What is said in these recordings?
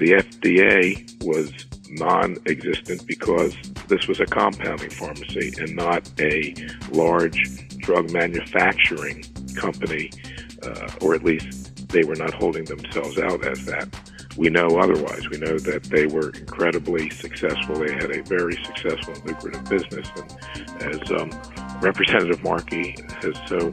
The FDA was non existent because this was a compounding pharmacy and not a large drug manufacturing company, uh, or at least they were not holding themselves out as that. We know otherwise. We know that they were incredibly successful. They had a very successful and lucrative business. And as um, Representative Markey has so,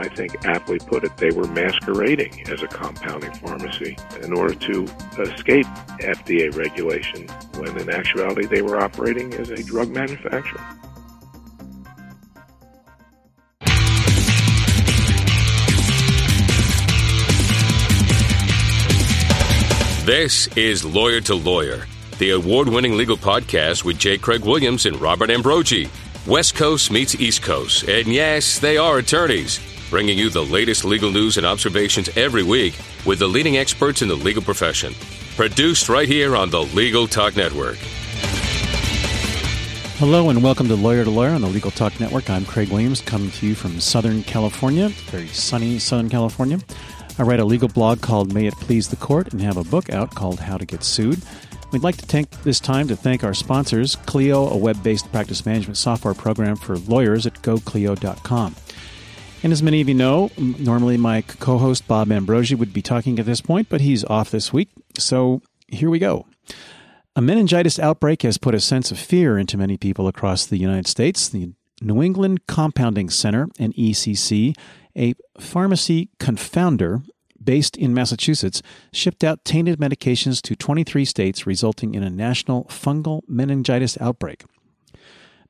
I think, aptly put it, they were masquerading as a compounding pharmacy in order to escape FDA regulation, when in actuality they were operating as a drug manufacturer. This is Lawyer to Lawyer, the award winning legal podcast with J. Craig Williams and Robert Ambrogi. West Coast meets East Coast, and yes, they are attorneys, bringing you the latest legal news and observations every week with the leading experts in the legal profession. Produced right here on the Legal Talk Network. Hello and welcome to Lawyer to Lawyer on the Legal Talk Network. I'm Craig Williams, coming to you from Southern California, very sunny Southern California. I write a legal blog called May It Please the Court and have a book out called How to Get Sued. We'd like to take this time to thank our sponsors, Clio, a web based practice management software program for lawyers at goclio.com. And as many of you know, normally my co host Bob Ambrogi would be talking at this point, but he's off this week. So here we go. A meningitis outbreak has put a sense of fear into many people across the United States. The New England Compounding Center, NECC, a pharmacy compounder based in Massachusetts, shipped out tainted medications to 23 states, resulting in a national fungal meningitis outbreak.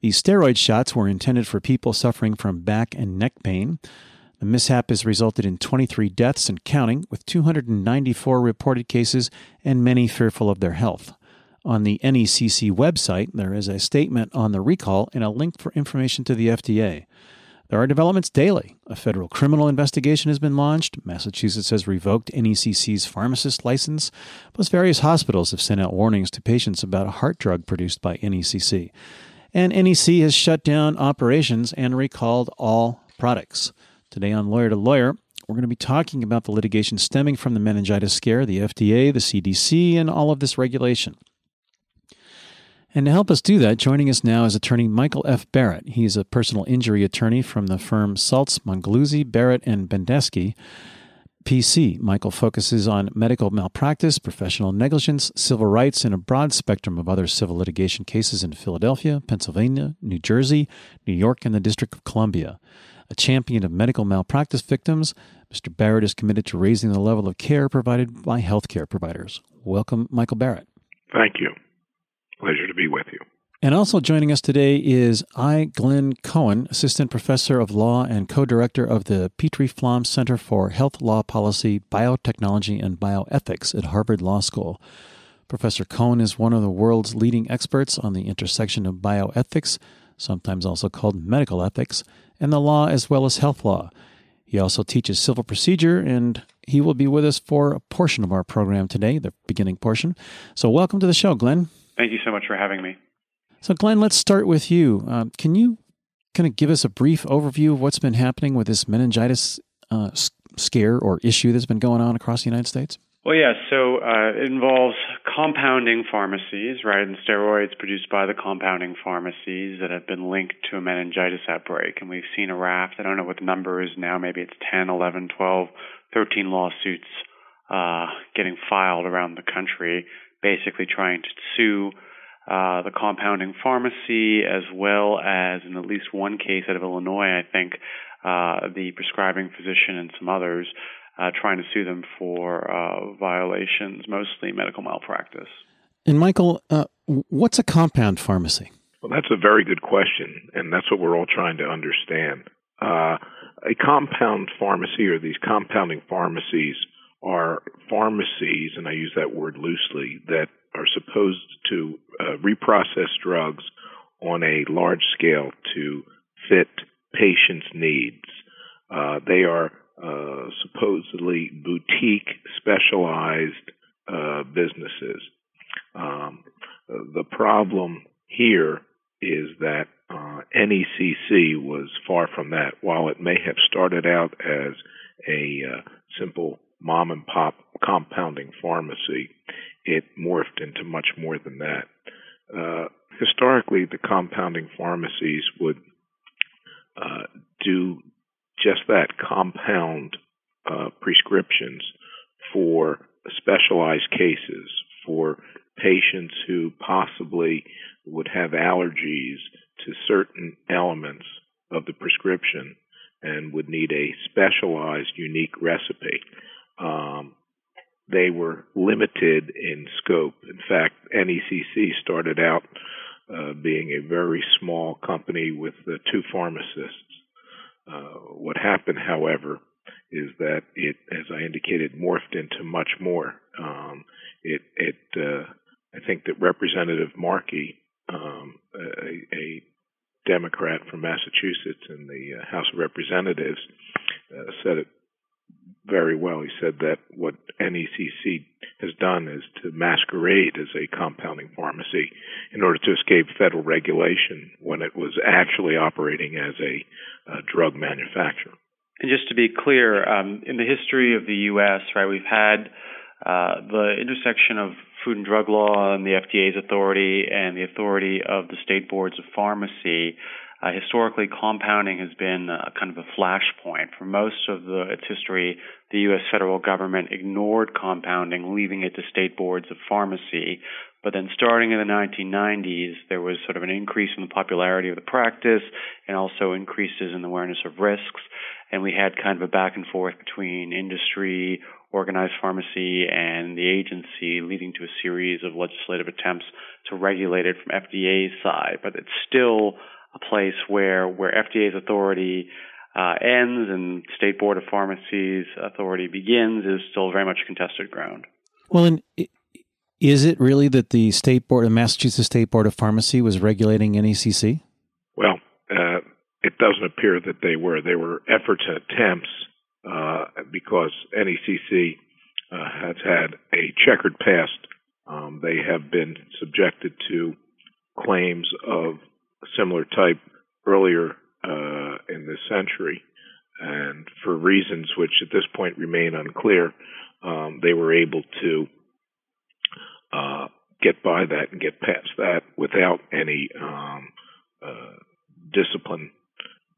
These steroid shots were intended for people suffering from back and neck pain. The mishap has resulted in 23 deaths and counting, with 294 reported cases and many fearful of their health. On the NECC website, there is a statement on the recall and a link for information to the FDA. There are developments daily. A federal criminal investigation has been launched. Massachusetts has revoked NECC's pharmacist license, plus, various hospitals have sent out warnings to patients about a heart drug produced by NECC. And NEC has shut down operations and recalled all products. Today on Lawyer to Lawyer, we're going to be talking about the litigation stemming from the meningitis scare, the FDA, the CDC, and all of this regulation. And to help us do that, joining us now is attorney Michael F. Barrett. He's a personal injury attorney from the firm Saltz, Mongeluzzi, Barrett, and Bendesky. PC. Michael focuses on medical malpractice, professional negligence, civil rights, and a broad spectrum of other civil litigation cases in Philadelphia, Pennsylvania, New Jersey, New York, and the District of Columbia. A champion of medical malpractice victims, Mr. Barrett is committed to raising the level of care provided by healthcare providers. Welcome, Michael Barrett. Thank you. Pleasure to be with you. And also joining us today is I. Glenn Cohen, Assistant Professor of Law and Co Director of the Petrie Flom Center for Health Law Policy, Biotechnology, and Bioethics at Harvard Law School. Professor Cohen is one of the world's leading experts on the intersection of bioethics, sometimes also called medical ethics, and the law as well as health law. He also teaches civil procedure, and he will be with us for a portion of our program today, the beginning portion. So, welcome to the show, Glenn. Thank you so much for having me. So, Glenn, let's start with you. Uh, can you kind of give us a brief overview of what's been happening with this meningitis uh, scare or issue that's been going on across the United States? Well, yeah. So uh, it involves compounding pharmacies, right, and steroids produced by the compounding pharmacies that have been linked to a meningitis outbreak. And we've seen a raft. I don't know what the number is now. Maybe it's 10, 11, 12, 13 lawsuits uh, getting filed around the country basically trying to sue uh, the compounding pharmacy as well as, in at least one case out of Illinois, I think, uh, the prescribing physician and some others, uh, trying to sue them for uh, violations, mostly medical malpractice. And Michael, uh, what's a compound pharmacy? Well, that's a very good question, and that's what we're all trying to understand. Uh, a compound pharmacy or these compounding pharmacies are pharmacies, and I use that word loosely, that are supposed to uh, reprocess drugs on a large scale to fit patients' needs. Uh, they are uh, supposedly boutique, specialized uh, businesses. Um, the problem here is that uh, NECC was far from that. While it may have started out as a uh, simple mom and pop compounding pharmacy, it morphed into much more than that. Uh, historically, the compounding pharmacies would uh, do just that compound uh, prescriptions for specialized cases for patients who possibly would have allergies to certain elements of the prescription and would need a specialized, unique recipe. Um, they were limited in scope. In fact, NECC started out uh, being a very small company with uh, two pharmacists. Uh, what happened, however, is that it, as I indicated, morphed into much more. Um, it, it, uh, I think that Representative Markey, um, a, a, Democrat from Massachusetts in the uh, House of Representatives, uh, said it very well. He said that what NECC has done is to masquerade as a compounding pharmacy in order to escape federal regulation when it was actually operating as a, a drug manufacturer. And just to be clear, um, in the history of the U.S., right, we've had uh, the intersection of Food and Drug Law and the FDA's authority and the authority of the state boards of pharmacy. Uh, historically, compounding has been uh, kind of a flashpoint. For most of the, its history, the U.S. federal government ignored compounding, leaving it to state boards of pharmacy. But then, starting in the 1990s, there was sort of an increase in the popularity of the practice and also increases in the awareness of risks. And we had kind of a back and forth between industry, organized pharmacy and the agency, leading to a series of legislative attempts to regulate it from FDA's side. But it's still a place where where FDA's authority uh, ends and State Board of Pharmacy's authority begins is still very much contested ground. Well, and is it really that the State Board, the Massachusetts State Board of Pharmacy, was regulating NECC? Well, uh, it doesn't appear that they were. There were efforts and attempts uh, because NECC uh, has had a checkered past. Um, they have been subjected to claims of similar type earlier uh, in this century, and for reasons which at this point remain unclear, um, they were able to uh, get by that and get past that without any um, uh, discipline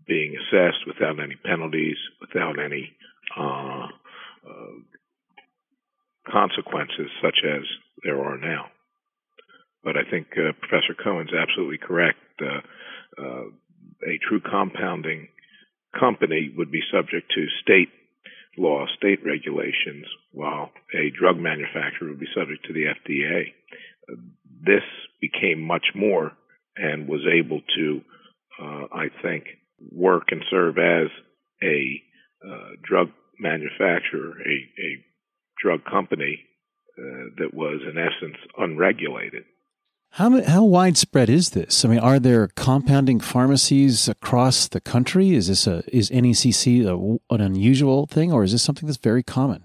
being assessed without any penalties, without any uh, uh, consequences such as there are now. But I think uh, Professor Cohen's absolutely correct. Uh, uh, a true compounding company would be subject to state law, state regulations, while a drug manufacturer would be subject to the FDA. this became much more and was able to, uh, I think, work and serve as a uh, drug manufacturer, a, a drug company uh, that was in essence unregulated. How, how widespread is this? I mean, are there compounding pharmacies across the country? Is this a is NECC a, an unusual thing, or is this something that's very common?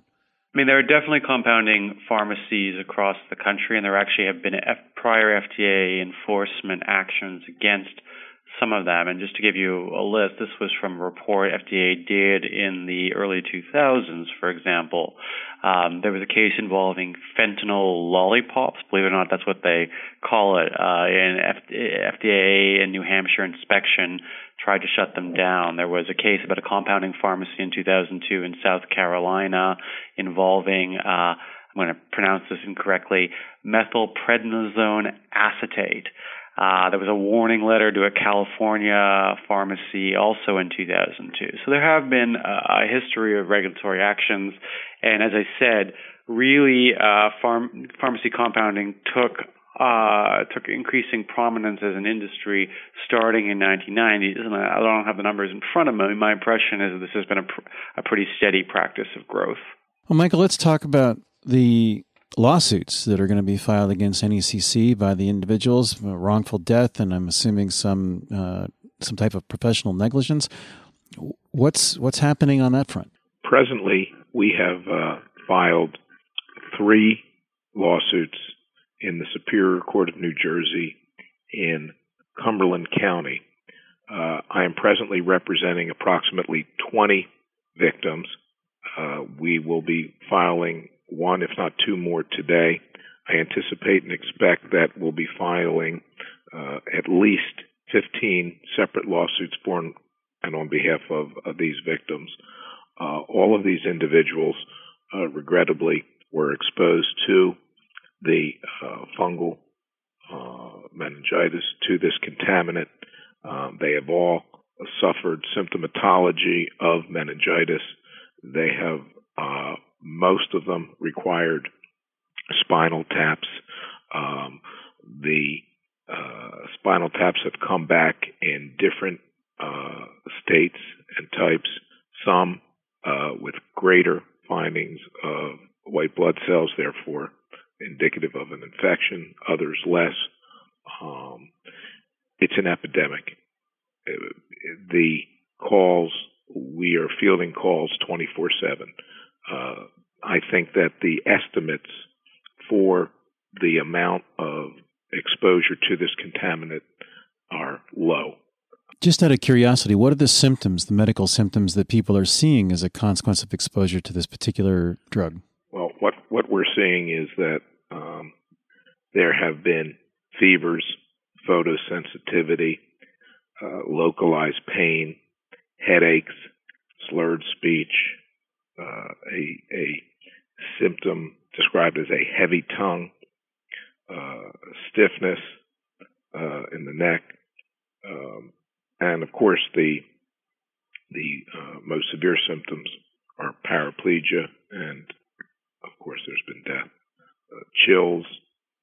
I mean, there are definitely compounding pharmacies across the country, and there actually have been F- prior FDA enforcement actions against some of them. And just to give you a list, this was from a report FDA did in the early 2000s, for example. Um, there was a case involving fentanyl lollipops. Believe it or not, that's what they call it. Uh, and F- FDA in New Hampshire inspection tried to shut them down. There was a case about a compounding pharmacy in 2002 in South Carolina involving uh, I'm going to pronounce this incorrectly, methylprednisolone acetate. Uh, there was a warning letter to a California pharmacy also in 2002. So there have been a, a history of regulatory actions, and as I said, really, uh, farm, pharmacy compounding took uh, took increasing prominence as an industry starting in 1990s. And I don't have the numbers in front of me. My impression is that this has been a, pr- a pretty steady practice of growth. Well, Michael, let's talk about the lawsuits that are going to be filed against NECC by the individuals, uh, wrongful death, and I'm assuming some uh, some type of professional negligence. What's what's happening on that front? Presently, we have uh, filed three lawsuits in the Superior Court of New Jersey in Cumberland County. Uh, I am presently representing approximately 20 victims Uh, we will be filing one, if not two more today. I anticipate and expect that we'll be filing uh, at least 15 separate lawsuits for and on behalf of, of these victims. Uh, all of these individuals, uh, regrettably, were exposed to the uh, fungal uh, meningitis, to this contaminant. Um, they have all suffered symptomatology of meningitis. They have, uh, most of them required spinal taps. Um, the uh, spinal taps have come back in different uh, states and types, some uh, with greater findings of white blood cells, therefore indicative of an infection, others less. Um, it's an epidemic. Uh, the calls, we are fielding calls 24 7. Uh, I think that the estimates for the amount of exposure to this contaminant are low. Just out of curiosity, what are the symptoms, the medical symptoms that people are seeing as a consequence of exposure to this particular drug? Well, what, what we're seeing is that um, there have been fevers, photosensitivity, uh, localized pain, headaches, slurred speech, uh, a, a symptom described as a heavy tongue, uh, stiffness uh, in the neck, um, and of course the the uh, most severe symptoms are paraplegia, and of course there's been death, uh, chills,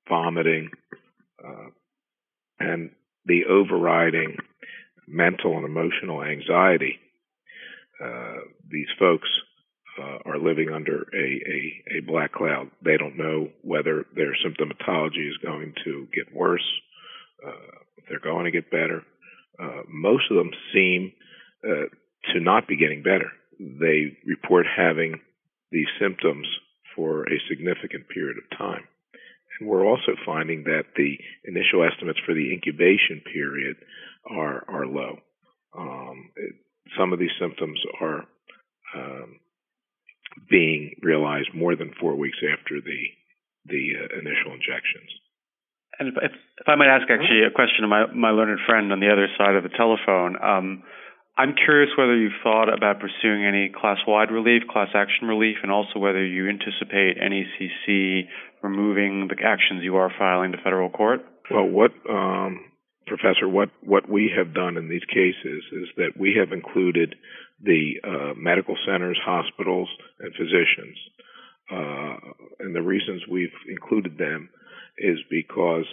vomiting, uh, and the overriding mental and emotional anxiety. These folks uh, are living under a, a, a, black cloud. They don't know whether their symptomatology is going to get worse, uh, if they're going to get better. Uh, most of them seem uh, to not be getting better. They report having these symptoms for a significant period of time. And we're also finding that the initial estimates for the incubation period are are low. Um, it, some of these symptoms are um, being realized more than four weeks after the the uh, initial injections. And if, if, if, I might ask actually a question of my, my learned friend on the other side of the telephone, um, I'm curious whether you've thought about pursuing any class wide relief, class action relief, and also whether you anticipate NECC removing the actions you are filing to federal court. Well, what um, Professor, what, what we have done in these cases is that we have included the uh, medical centers, hospitals, and physicians. Uh, and the reasons we've included them is because,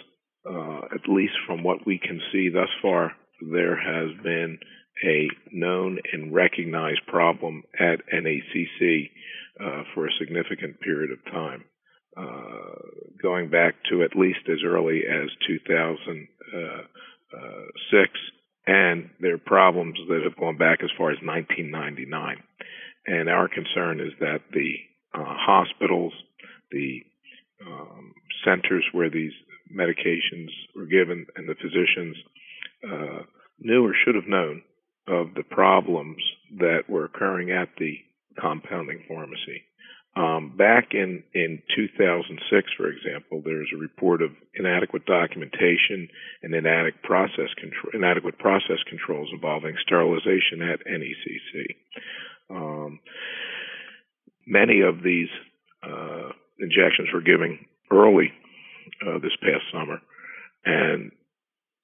uh, at least from what we can see thus far, there has been a known and recognized problem at NECC uh, for a significant period of time. Uh, going back to at least as early as 2006, and there are problems that have gone back as far as 1999. And our concern is that the uh, hospitals, the um, centers where these medications were given, and the physicians uh, knew or should have known of the problems that were occurring at the compounding pharmacy. Um, back in, in 2006, for example, there's a report of inadequate documentation and inadequate process, inadequate process controls involving sterilization at NECC. Um, many of these uh, injections were given early uh, this past summer, and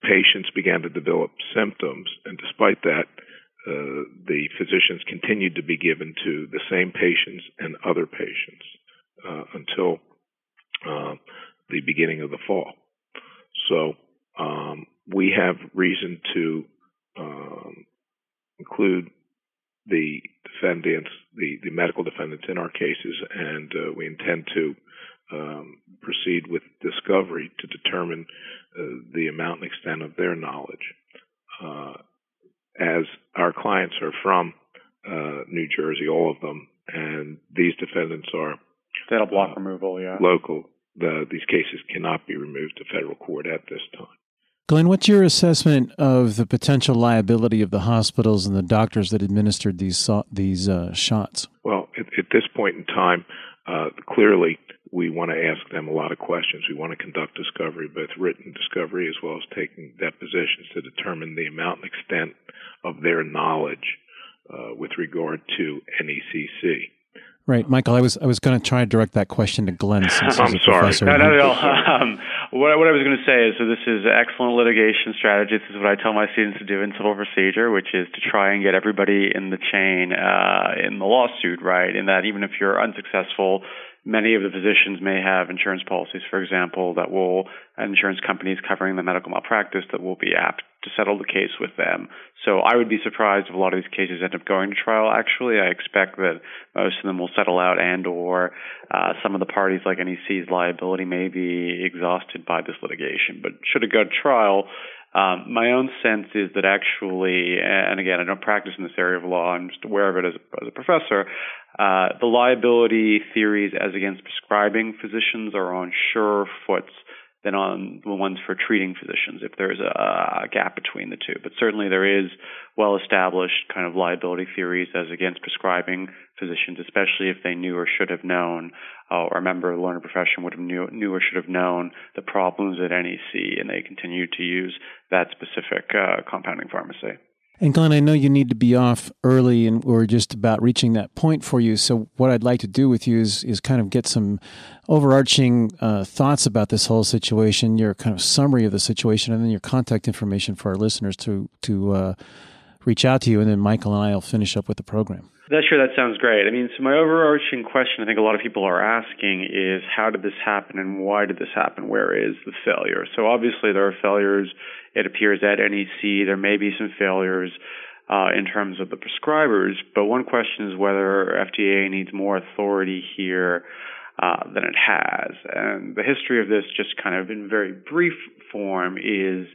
patients began to develop symptoms, and despite that, uh, the physicians continued to be given to the same patients and other patients uh, until uh, the beginning of the fall. So um, we have reason to um, include the defendants, the, the medical defendants in our cases, and uh, we intend to um, proceed with discovery to determine uh, the amount and extent of their knowledge. As our clients are from uh, New Jersey, all of them, and these defendants are that'll block uh, removal. Yeah, local. The, these cases cannot be removed to federal court at this time. Glenn, what's your assessment of the potential liability of the hospitals and the doctors that administered these these uh, shots? Well, it, at this point in time, uh, clearly we want to ask them a lot of questions. We want to conduct discovery, both written discovery as well as taking depositions to determine the amount and extent of their knowledge uh, with regard to NECC. Right, Michael. I was I was going to try to direct that question to Glenn. Since I'm sorry. No, not at all. Um, what, what I was going to say is, so this is excellent litigation strategy. This is what I tell my students to do in civil procedure, which is to try and get everybody in the chain uh, in the lawsuit, right? In that even if you're unsuccessful, many of the physicians may have insurance policies, for example, that will insurance companies covering the medical malpractice that will be apt to settle the case with them. So I would be surprised if a lot of these cases end up going to trial. Actually, I expect that most of them will settle out, and or uh, some of the parties, like NEC's liability, may be exhausted by this litigation. But should it go to trial? Um, my own sense is that actually, and again, I don't practice in this area of law. I'm just aware of it as a, as a professor. Uh, the liability theories as against prescribing physicians are on sure foots than on the ones for treating physicians if there's a, a gap between the two. But certainly there is well established kind of liability theories as against prescribing physicians, especially if they knew or should have known, uh, or a member of the learned profession would have knew, knew or should have known the problems at NEC, and they continue to use that specific uh, compounding pharmacy. And Glenn, I know you need to be off early, and we're just about reaching that point for you. So, what I'd like to do with you is is kind of get some overarching uh, thoughts about this whole situation, your kind of summary of the situation, and then your contact information for our listeners to to uh, reach out to you. And then Michael and I will finish up with the program. That's sure. That sounds great. I mean, so my overarching question, I think a lot of people are asking, is how did this happen and why did this happen? Where is the failure? So obviously there are failures. It appears at NEC there may be some failures uh, in terms of the prescribers, but one question is whether FDA needs more authority here uh, than it has. And the history of this, just kind of in very brief form, is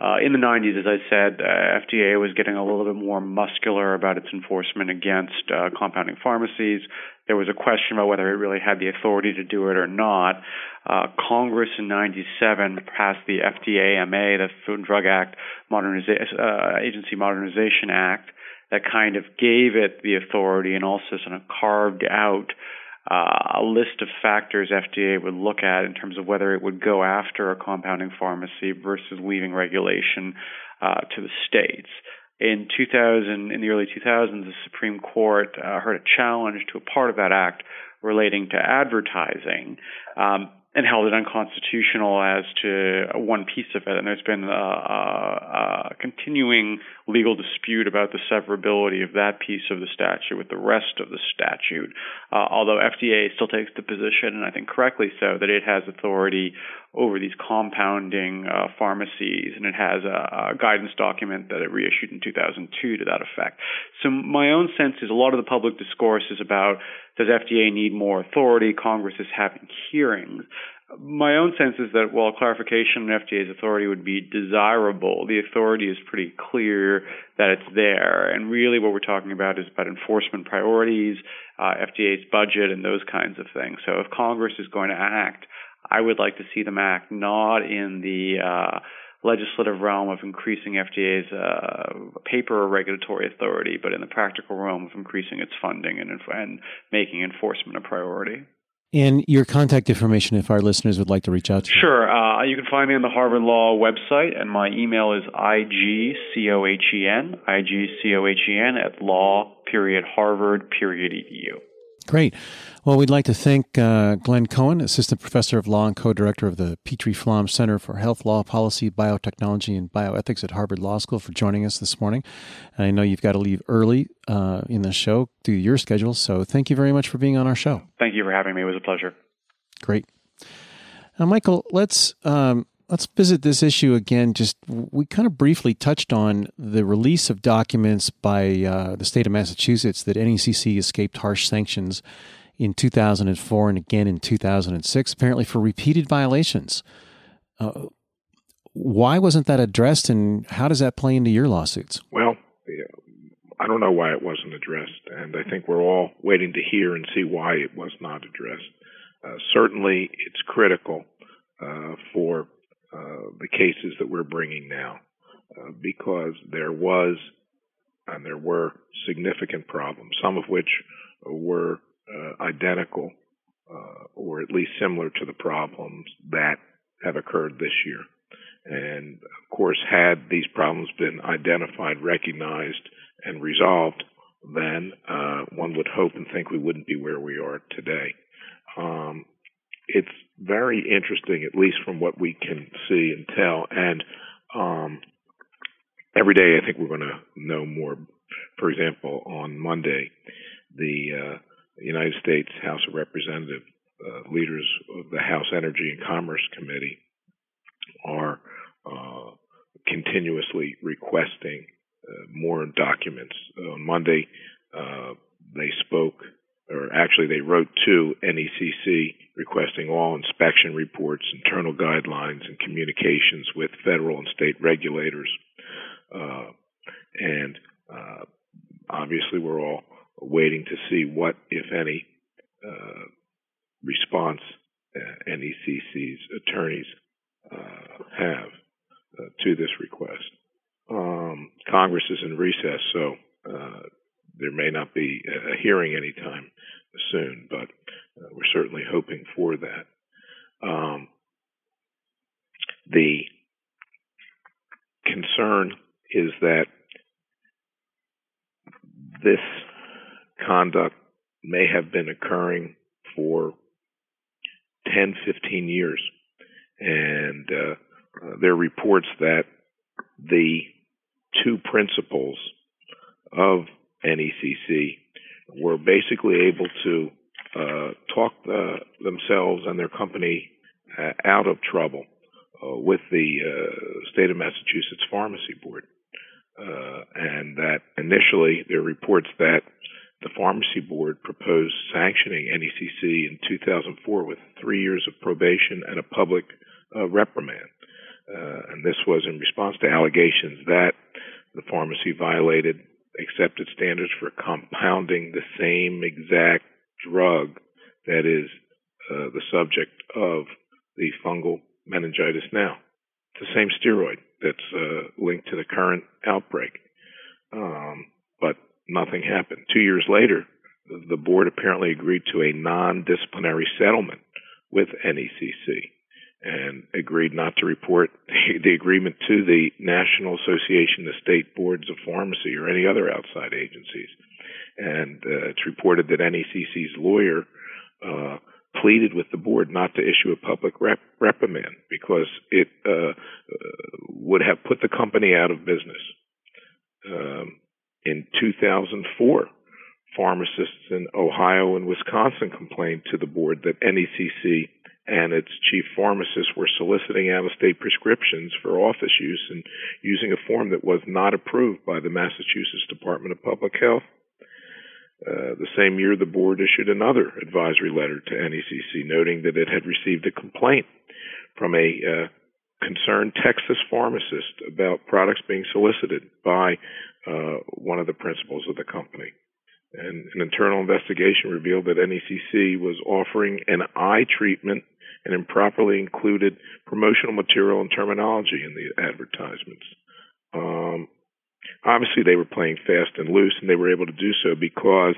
uh, in the 90s, as I said, uh, FDA was getting a little bit more muscular about its enforcement against uh, compounding pharmacies. There was a question about whether it really had the authority to do it or not. Uh, Congress in 97 passed the FDAMA, the Food and Drug Act Moderniza- uh, Agency Modernization Act, that kind of gave it the authority and also sort of carved out uh, a list of factors FDA would look at in terms of whether it would go after a compounding pharmacy versus leaving regulation uh, to the states. In 2000, in the early 2000s, the Supreme Court uh, heard a challenge to a part of that act relating to advertising. Um, and held it unconstitutional as to one piece of it. And there's been a, a, a, continuing legal dispute about the severability of that piece of the statute with the rest of the statute. Uh, although FDA still takes the position, and I think correctly so, that it has authority over these compounding uh, pharmacies, and it has a, a, guidance document that it reissued in 2002 to that effect. So my own sense is a lot of the public discourse is about does FDA need more authority? Congress is having hearings. My own sense is that while clarification on FDA's authority would be desirable, the authority is pretty clear that it's there. And really, what we're talking about is about enforcement priorities, uh, FDA's budget, and those kinds of things. So, if Congress is going to act, I would like to see them act not in the uh, legislative realm of increasing FDA's uh, paper regulatory authority, but in the practical realm of increasing its funding and, and making enforcement a priority. And your contact information if our listeners would like to reach out to you. Sure. Uh, you can find me on the Harvard Law website, and my email is igcohen, igcohen at law period harvard period edu. Great. Well, we'd like to thank uh, Glenn Cohen, Assistant Professor of Law and Co Director of the Petrie Flom Center for Health Law Policy, Biotechnology, and Bioethics at Harvard Law School for joining us this morning. I know you've got to leave early uh, in the show due to your schedule, so thank you very much for being on our show. Thank you for having me. It was a pleasure. Great. Now, Michael, let's. Um, let's visit this issue again. Just we kind of briefly touched on the release of documents by uh, the state of Massachusetts that NECC escaped harsh sanctions in 2004 and again in 2006, apparently for repeated violations. Uh, why wasn't that addressed, and how does that play into your lawsuits? Well, I don't know why it wasn't addressed, and I think we're all waiting to hear and see why it was not addressed. Uh, certainly, it's critical uh, for uh, the cases that we're bringing now, uh, because there was and there were significant problems, some of which were uh, identical uh, or at least similar to the problems that have occurred this year. And of course, had these problems been identified, recognized, and resolved, then uh, one would hope and think we wouldn't be where we are today. Um, it's very interesting, at least from what we can see and tell. And um, every day, I think we're going to know more. For example, on Monday, the uh, United States House of Representatives uh, leaders of the House Energy and Commerce Committee are uh, continuously requesting uh, more documents. On Monday, uh, they spoke, or actually, they wrote to NECC requesting all inspection reports, internal guidelines, and communications with federal and state regulators. Uh, and uh, obviously, we're all waiting to see what, if any, uh, response uh, NECC's attorneys uh, have uh, to this request. Um, Congress is in recess, so may not be a hearing anytime soon, but uh, we're certainly hoping for that. Um, the concern is that this conduct may have been occurring for 10, 15 years. And uh, uh, there are reports that the two principals of NECC were basically able to uh, talk uh, themselves and their company uh, out of trouble uh, with the state of Massachusetts Pharmacy Board. and that initially there are reports that the Pharmacy Board proposed sanctioning NECC in 2004 with three years of probation and a public uh, reprimand. Uh, and this was in response to allegations that the pharmacy violated accepted standards for compounding the same exact drug that is uh, the subject of the fungal meningitis now. It's the same steroid that's uh, linked to the current outbreak. Um, but nothing happened. Two years later, the board apparently agreed to a non disciplinary settlement with NECC and agreed not to report the agreement to the National Association of State Boards of Pharmacy or any other outside agencies. And uh, it's reported that NECC's lawyer uh, pleaded with the board not to issue a public rep- reprimand because it uh, uh would have put the company out of business. Um, in 2004, pharmacists in Ohio and Wisconsin complained to the board that NECC and its chief pharmacists were soliciting out of state prescriptions for office use and using a form that was not approved by the Massachusetts Department of Public Health. Uh, the same year, the board issued another advisory letter to NECC noting that it had received a complaint from a uh, concerned Texas pharmacist about products being solicited by uh, one of the principals of the company. And an internal investigation revealed that NECC was offering an eye treatment and improperly included promotional material and terminology in the advertisements. Um, obviously, they were playing fast and loose, and they were able to do so because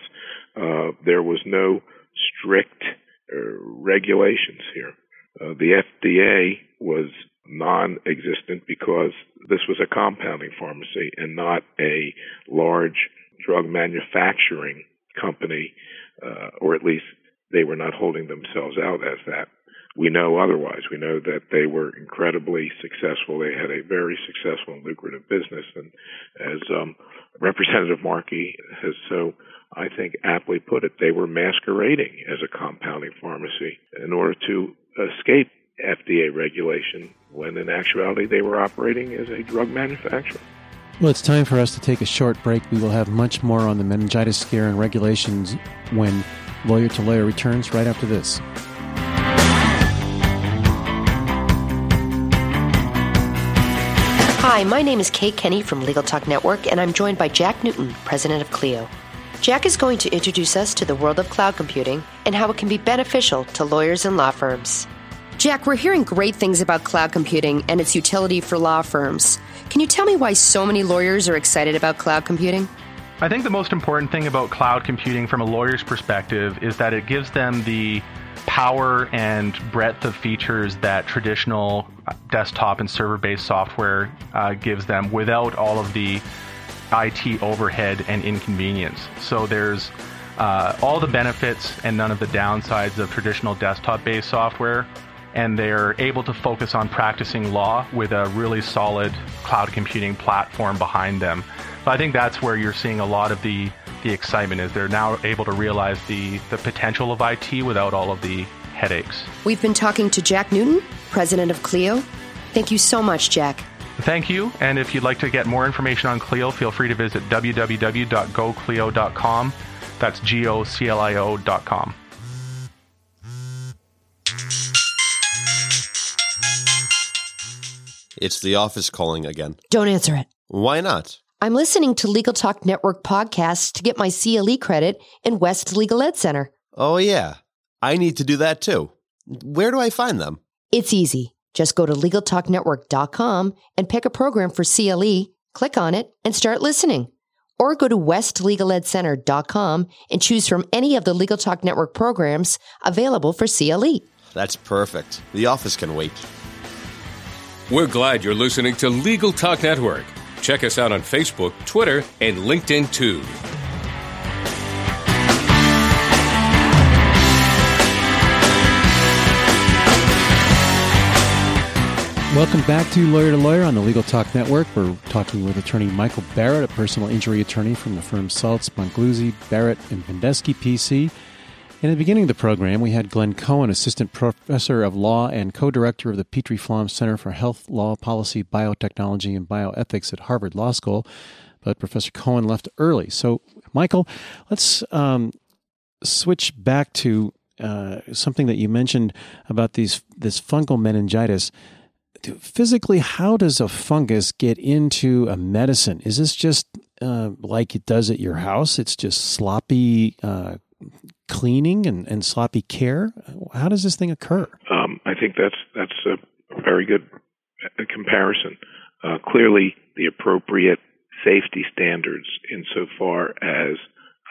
uh, there was no strict uh, regulations here. Uh, the FDA was non existent because this was a compounding pharmacy and not a large drug manufacturing company, uh, or at least they were not holding themselves out as that. We know otherwise. We know that they were incredibly successful. They had a very successful and lucrative business. And as um, Representative Markey has so, I think, aptly put it, they were masquerading as a compounding pharmacy in order to escape FDA regulation when in actuality they were operating as a drug manufacturer. Well, it's time for us to take a short break. We will have much more on the meningitis scare and regulations when Lawyer to Lawyer returns right after this. Hi, my name is Kate Kenny from Legal Talk Network, and I'm joined by Jack Newton, president of Clio. Jack is going to introduce us to the world of cloud computing and how it can be beneficial to lawyers and law firms. Jack, we're hearing great things about cloud computing and its utility for law firms. Can you tell me why so many lawyers are excited about cloud computing? I think the most important thing about cloud computing from a lawyer's perspective is that it gives them the power and breadth of features that traditional desktop and server based software uh, gives them without all of the IT overhead and inconvenience. So there's uh, all the benefits and none of the downsides of traditional desktop based software. And they're able to focus on practicing law with a really solid cloud computing platform behind them. So I think that's where you're seeing a lot of the the excitement is they're now able to realize the, the potential of IT without all of the headaches. We've been talking to Jack Newton, president of Clio. Thank you so much, Jack. Thank you. And if you'd like to get more information on Clio, feel free to visit www.goclio.com. That's G O C L I O.com. It's the office calling again. Don't answer it. Why not? I'm listening to Legal Talk Network podcasts to get my CLE credit in West Legal Ed Center. Oh, yeah. I need to do that too. Where do I find them? It's easy. Just go to LegalTalkNetwork.com and pick a program for CLE, click on it, and start listening. Or go to WestLegalEdCenter.com and choose from any of the Legal Talk Network programs available for CLE. That's perfect. The office can wait. We're glad you're listening to Legal Talk Network. Check us out on Facebook, Twitter, and LinkedIn too. Welcome back to Lawyer to Lawyer on the Legal Talk Network. We're talking with attorney Michael Barrett, a personal injury attorney from the firm Saltz, Mongeluzzi, Barrett, and Bendesky PC. In the beginning of the program, we had Glenn Cohen, Assistant Professor of Law and Co Director of the Petrie Flom Center for Health, Law, Policy, Biotechnology, and Bioethics at Harvard Law School. But Professor Cohen left early. So, Michael, let's um, switch back to uh, something that you mentioned about these this fungal meningitis physically, how does a fungus get into a medicine? Is this just uh, like it does at your house? It's just sloppy uh, cleaning and, and sloppy care. How does this thing occur? Um, I think that's that's a very good uh, comparison. Uh, clearly, the appropriate safety standards insofar as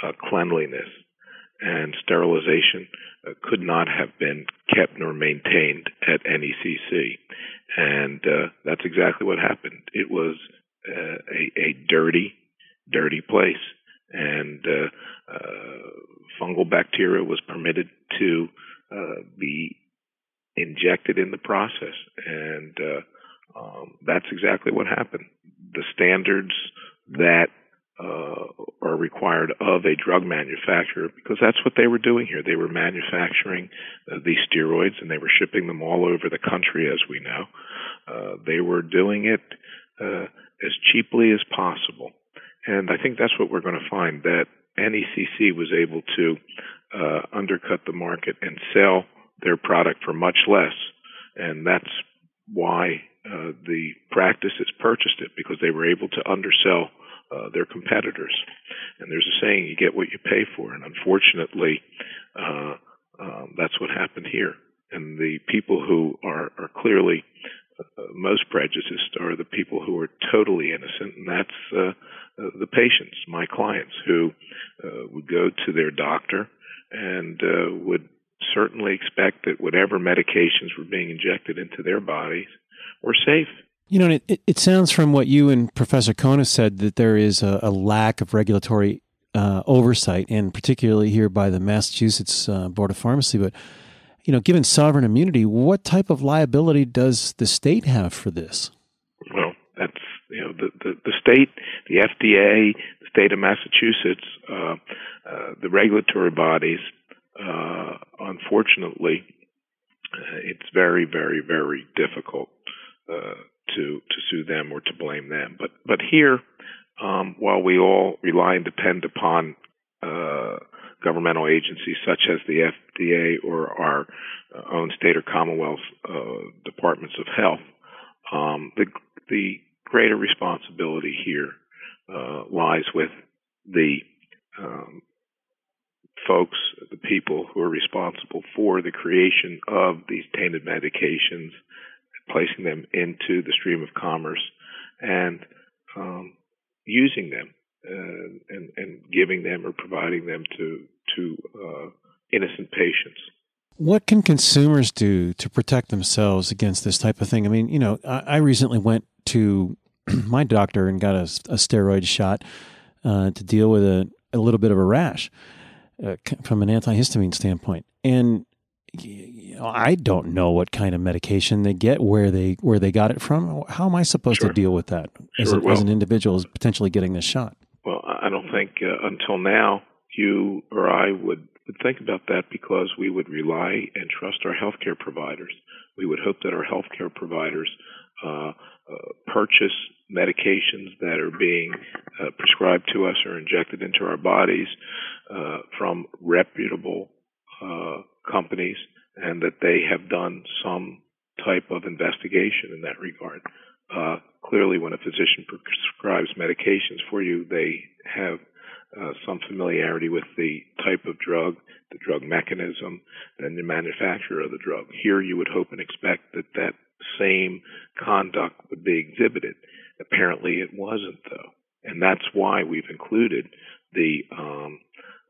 uh, cleanliness and sterilization uh, could not have been kept nor maintained at NECC. And uh, that's exactly what happened. It was uh, a, a dirty, dirty place. And uh, uh, fungal bacteria was permitted to uh, be injected in the process. And um, that's exactly what happened. The standards that uh, are required of a drug manufacturer because that's what they were doing here. They were manufacturing uh, these steroids and they were shipping them all over the country, as we know. Uh, they were doing it as cheaply as possible. And I think that's what we're going to find that NECC was able to uh, undercut the market and sell their product for much less. And that's why uh, the practices purchased it because they were able to undersell uh, their competitors. And there's a saying, you get what you pay for. And unfortunately, uh, um, that's what happened here. And the people who are, are clearly most prejudiced are the people who are totally innocent, and that's uh, uh, the patients, my clients, who uh, would go to their doctor and would certainly expect that whatever medications were being injected into their bodies were safe. You know, it, it sounds from what you and Professor Cohen said that there is a, a lack of regulatory uh, oversight, and particularly here by the Massachusetts uh, Board of Pharmacy. But you know, given sovereign immunity, what type of liability does the state have for this? Well, that's you know the the, the state, the FDA, the state of Massachusetts, uh, uh, the regulatory bodies. Uh, unfortunately, uh, it's very, very, very difficult uh, to to sue them or to blame them. But but here, um, while we all rely and depend upon governmental agencies such as the FDA or our uh, own state or commonwealth uh, departments of health, um, the the greater responsibility here uh, lies with the um, folks, the people who are responsible for the creation of these tainted medications placing them into the stream of commerce and um, using them uh, and and giving them or providing them to to uh, innocent patients. What can consumers do to protect themselves against this type of thing? I mean, you know, I, I recently went to my doctor and got a, a steroid shot uh, to deal with a, a little bit of a rash uh, from an antihistamine standpoint, and you know, I don't know what kind of medication they get, where they where they got it from. How am I supposed Sure. to deal with that as, Sure, a, as an individual is potentially getting this shot? Well, I don't think uh, until now you or I would, would think about that because we would rely and trust our healthcare providers. We would hope that our healthcare providers uh, uh, purchase medications that are being uh, prescribed to us or injected into our bodies uh, from reputable uh, companies and that they have done some type of investigation in that regard. Uh, clearly, when a physician prescribes medications for you, they have uh, some familiarity with the type of drug, the drug mechanism, and the manufacturer of the drug. Here, you would hope and expect that that same conduct would be exhibited. Apparently, it wasn't, though, and that's why we've included the um,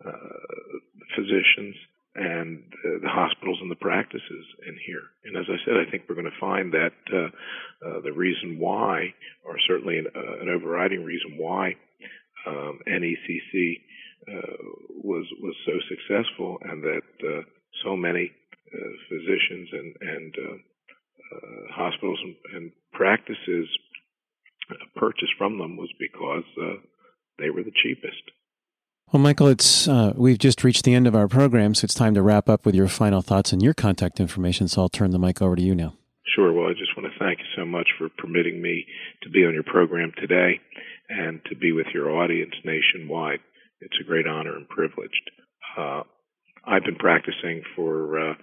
uh, physicians and uh, the hospitals and the practices in here. And as I said, I think we're going to find that uh, uh, the reason why, or certainly an, uh, an overriding reason why, um, NECC uh, was was so successful, and that uh, so many uh, physicians and and uh, uh, hospitals and, and practices purchased from them was because uh, they were the cheapest. Well, Michael, it's uh, we've just reached the end of our program, so it's time to wrap up with your final thoughts and your contact information. So I'll turn the mic over to you now. Sure. Well, I just want to thank you so much for permitting me to be on your program today and to be with your audience nationwide. It's a great honor and privilege. Uh, I've been practicing for uh,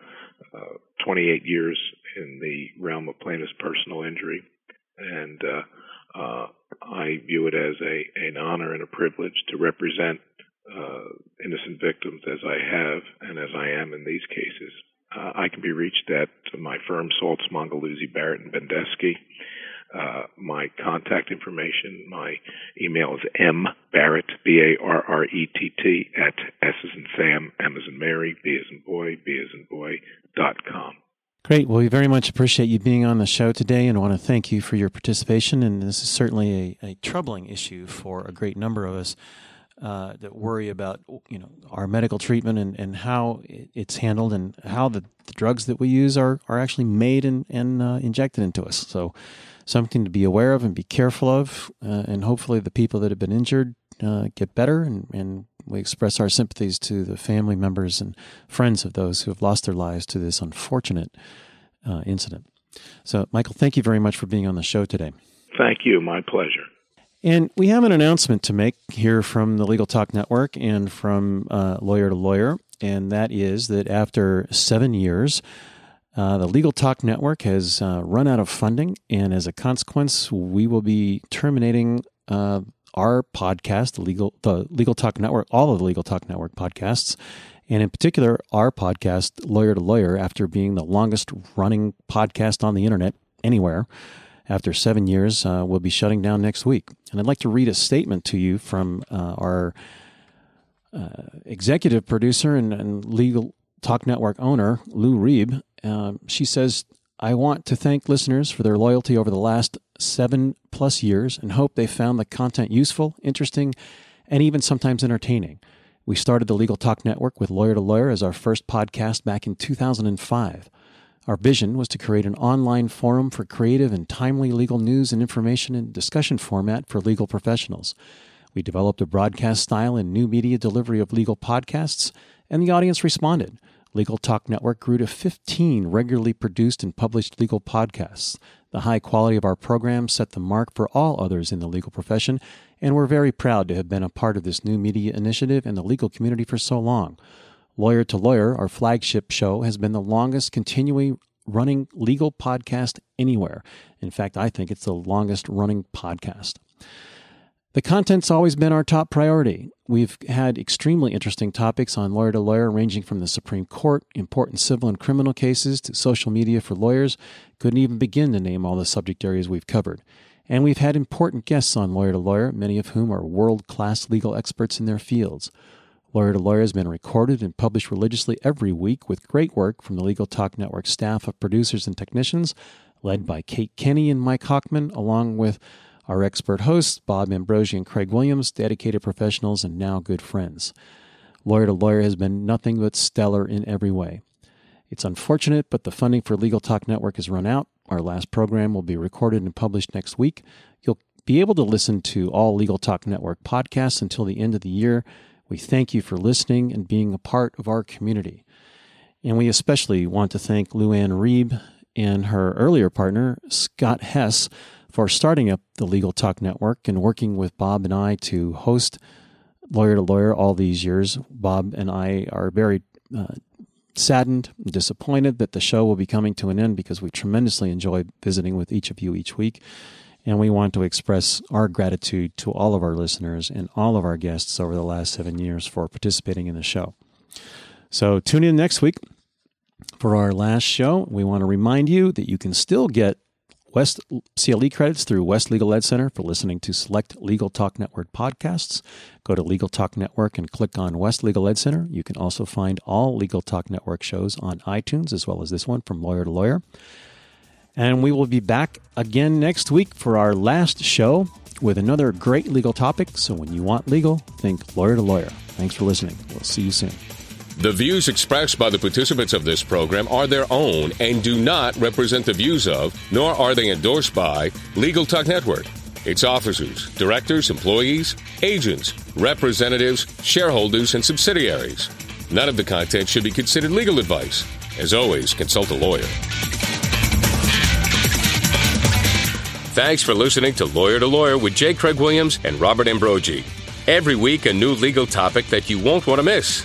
uh, 28 years in the realm of plaintiff's personal injury, and uh, uh, I view it as a an honor and a privilege to represent uh, innocent victims as I have and as I am in these cases. I can be reached at my firm, Saltz, Mongeluzzi, Barrett, and Bendesky. Uh, my contact information, my email is mbarrett, B-A-R-R-E-T-T, b a r r e t t at S as in Sam, M in Mary, B in boy, B in boy, dot com. Great. Well, we very much appreciate you being on the show today and want to thank you for your participation. And this is certainly a, a troubling issue for a great number of us uh, that worry about you know our medical treatment and, and how it's handled and how the, the drugs that we use are, are actually made and, and uh, injected into us. So something to be aware of and be careful of. Uh, and hopefully the people that have been injured uh, get better. And, and we express our sympathies to the family members and friends of those who have lost their lives to this unfortunate uh, incident. So, Michael, thank you very much for being on the show today. Thank you. My pleasure. And we have an announcement to make here from the Legal Talk Network and from uh, Lawyer to Lawyer, and that is that after seven years, uh, the Legal Talk Network has uh, run out of funding, and as a consequence, we will be terminating uh, our podcast, the Legal the Legal Talk Network, all of the Legal Talk Network podcasts, and in particular, our podcast, Lawyer to Lawyer, after being the longest running podcast on the internet anywhere after seven years, uh, will be shutting down next week. And I'd like to read a statement to you from uh, our executive producer and, and Legal Talk Network owner, Lou Reeb. Um, she says, I want to thank listeners for their loyalty over the last seven plus years and hope they found the content useful, interesting, and even sometimes entertaining. We started the Legal Talk Network with Lawyer to Lawyer as our first podcast back in 2005. Our vision was to create an online forum for creative and timely legal news and information and discussion format for legal professionals. We developed a broadcast style and new media delivery of legal podcasts, and the audience responded. Legal Talk Network grew to 15 regularly produced and published legal podcasts. The high quality of our program set the mark for all others in the legal profession, and we're very proud to have been a part of this new media initiative and the legal community for so long. Lawyer to Lawyer, our flagship show, has been the longest continuing running legal podcast anywhere. In fact, I think it's the longest running podcast. The content's always been our top priority. We've had extremely interesting topics on Lawyer to Lawyer, ranging from the Supreme Court, important civil and criminal cases, to social media for lawyers. Couldn't even begin to name all the subject areas we've covered. And we've had important guests on Lawyer to Lawyer, many of whom are world class legal experts in their fields. Lawyer to Lawyer has been recorded and published religiously every week with great work from the Legal Talk Network staff of producers and technicians, led by Kate Kenny and Mike Hockman, along with our expert hosts, Bob Ambrogi and Craig Williams, dedicated professionals and now good friends. Lawyer to Lawyer has been nothing but stellar in every way. It's unfortunate, but the funding for Legal Talk Network has run out. Our last program will be recorded and published next week. You'll be able to listen to all Legal Talk Network podcasts until the end of the year. We thank you for listening and being a part of our community. And we especially want to thank Luann Reeb and her earlier partner, Scott Hess, for starting up the Legal Talk Network and working with Bob and I to host Lawyer to Lawyer all these years. Bob and I are very uh, saddened, disappointed that the show will be coming to an end because we tremendously enjoy visiting with each of you each week. And we want to express our gratitude to all of our listeners and all of our guests over the last seven years for participating in the show. So tune in next week for our last show. We want to remind you that you can still get West CLE credits through West Legal Ed Center for listening to select Legal Talk Network podcasts. Go to Legal Talk Network and click on West Legal Ed Center. You can also find all Legal Talk Network shows on iTunes, as well as this one from Lawyer to Lawyer. And we will be back again next week for our last show with another great legal topic. So when you want legal, think Lawyer to Lawyer. Thanks for listening. We'll see you soon. The views expressed by the participants of this program are their own and do not represent the views of, nor are they endorsed by, Legal Talk Network, its officers, directors, employees, agents, representatives, shareholders, and subsidiaries. None of the content should be considered legal advice. As always, consult a lawyer. Thanks for listening to Lawyer to Lawyer with J. Craig Williams and Robert Ambrogi. Every week, a new legal topic that you won't want to miss.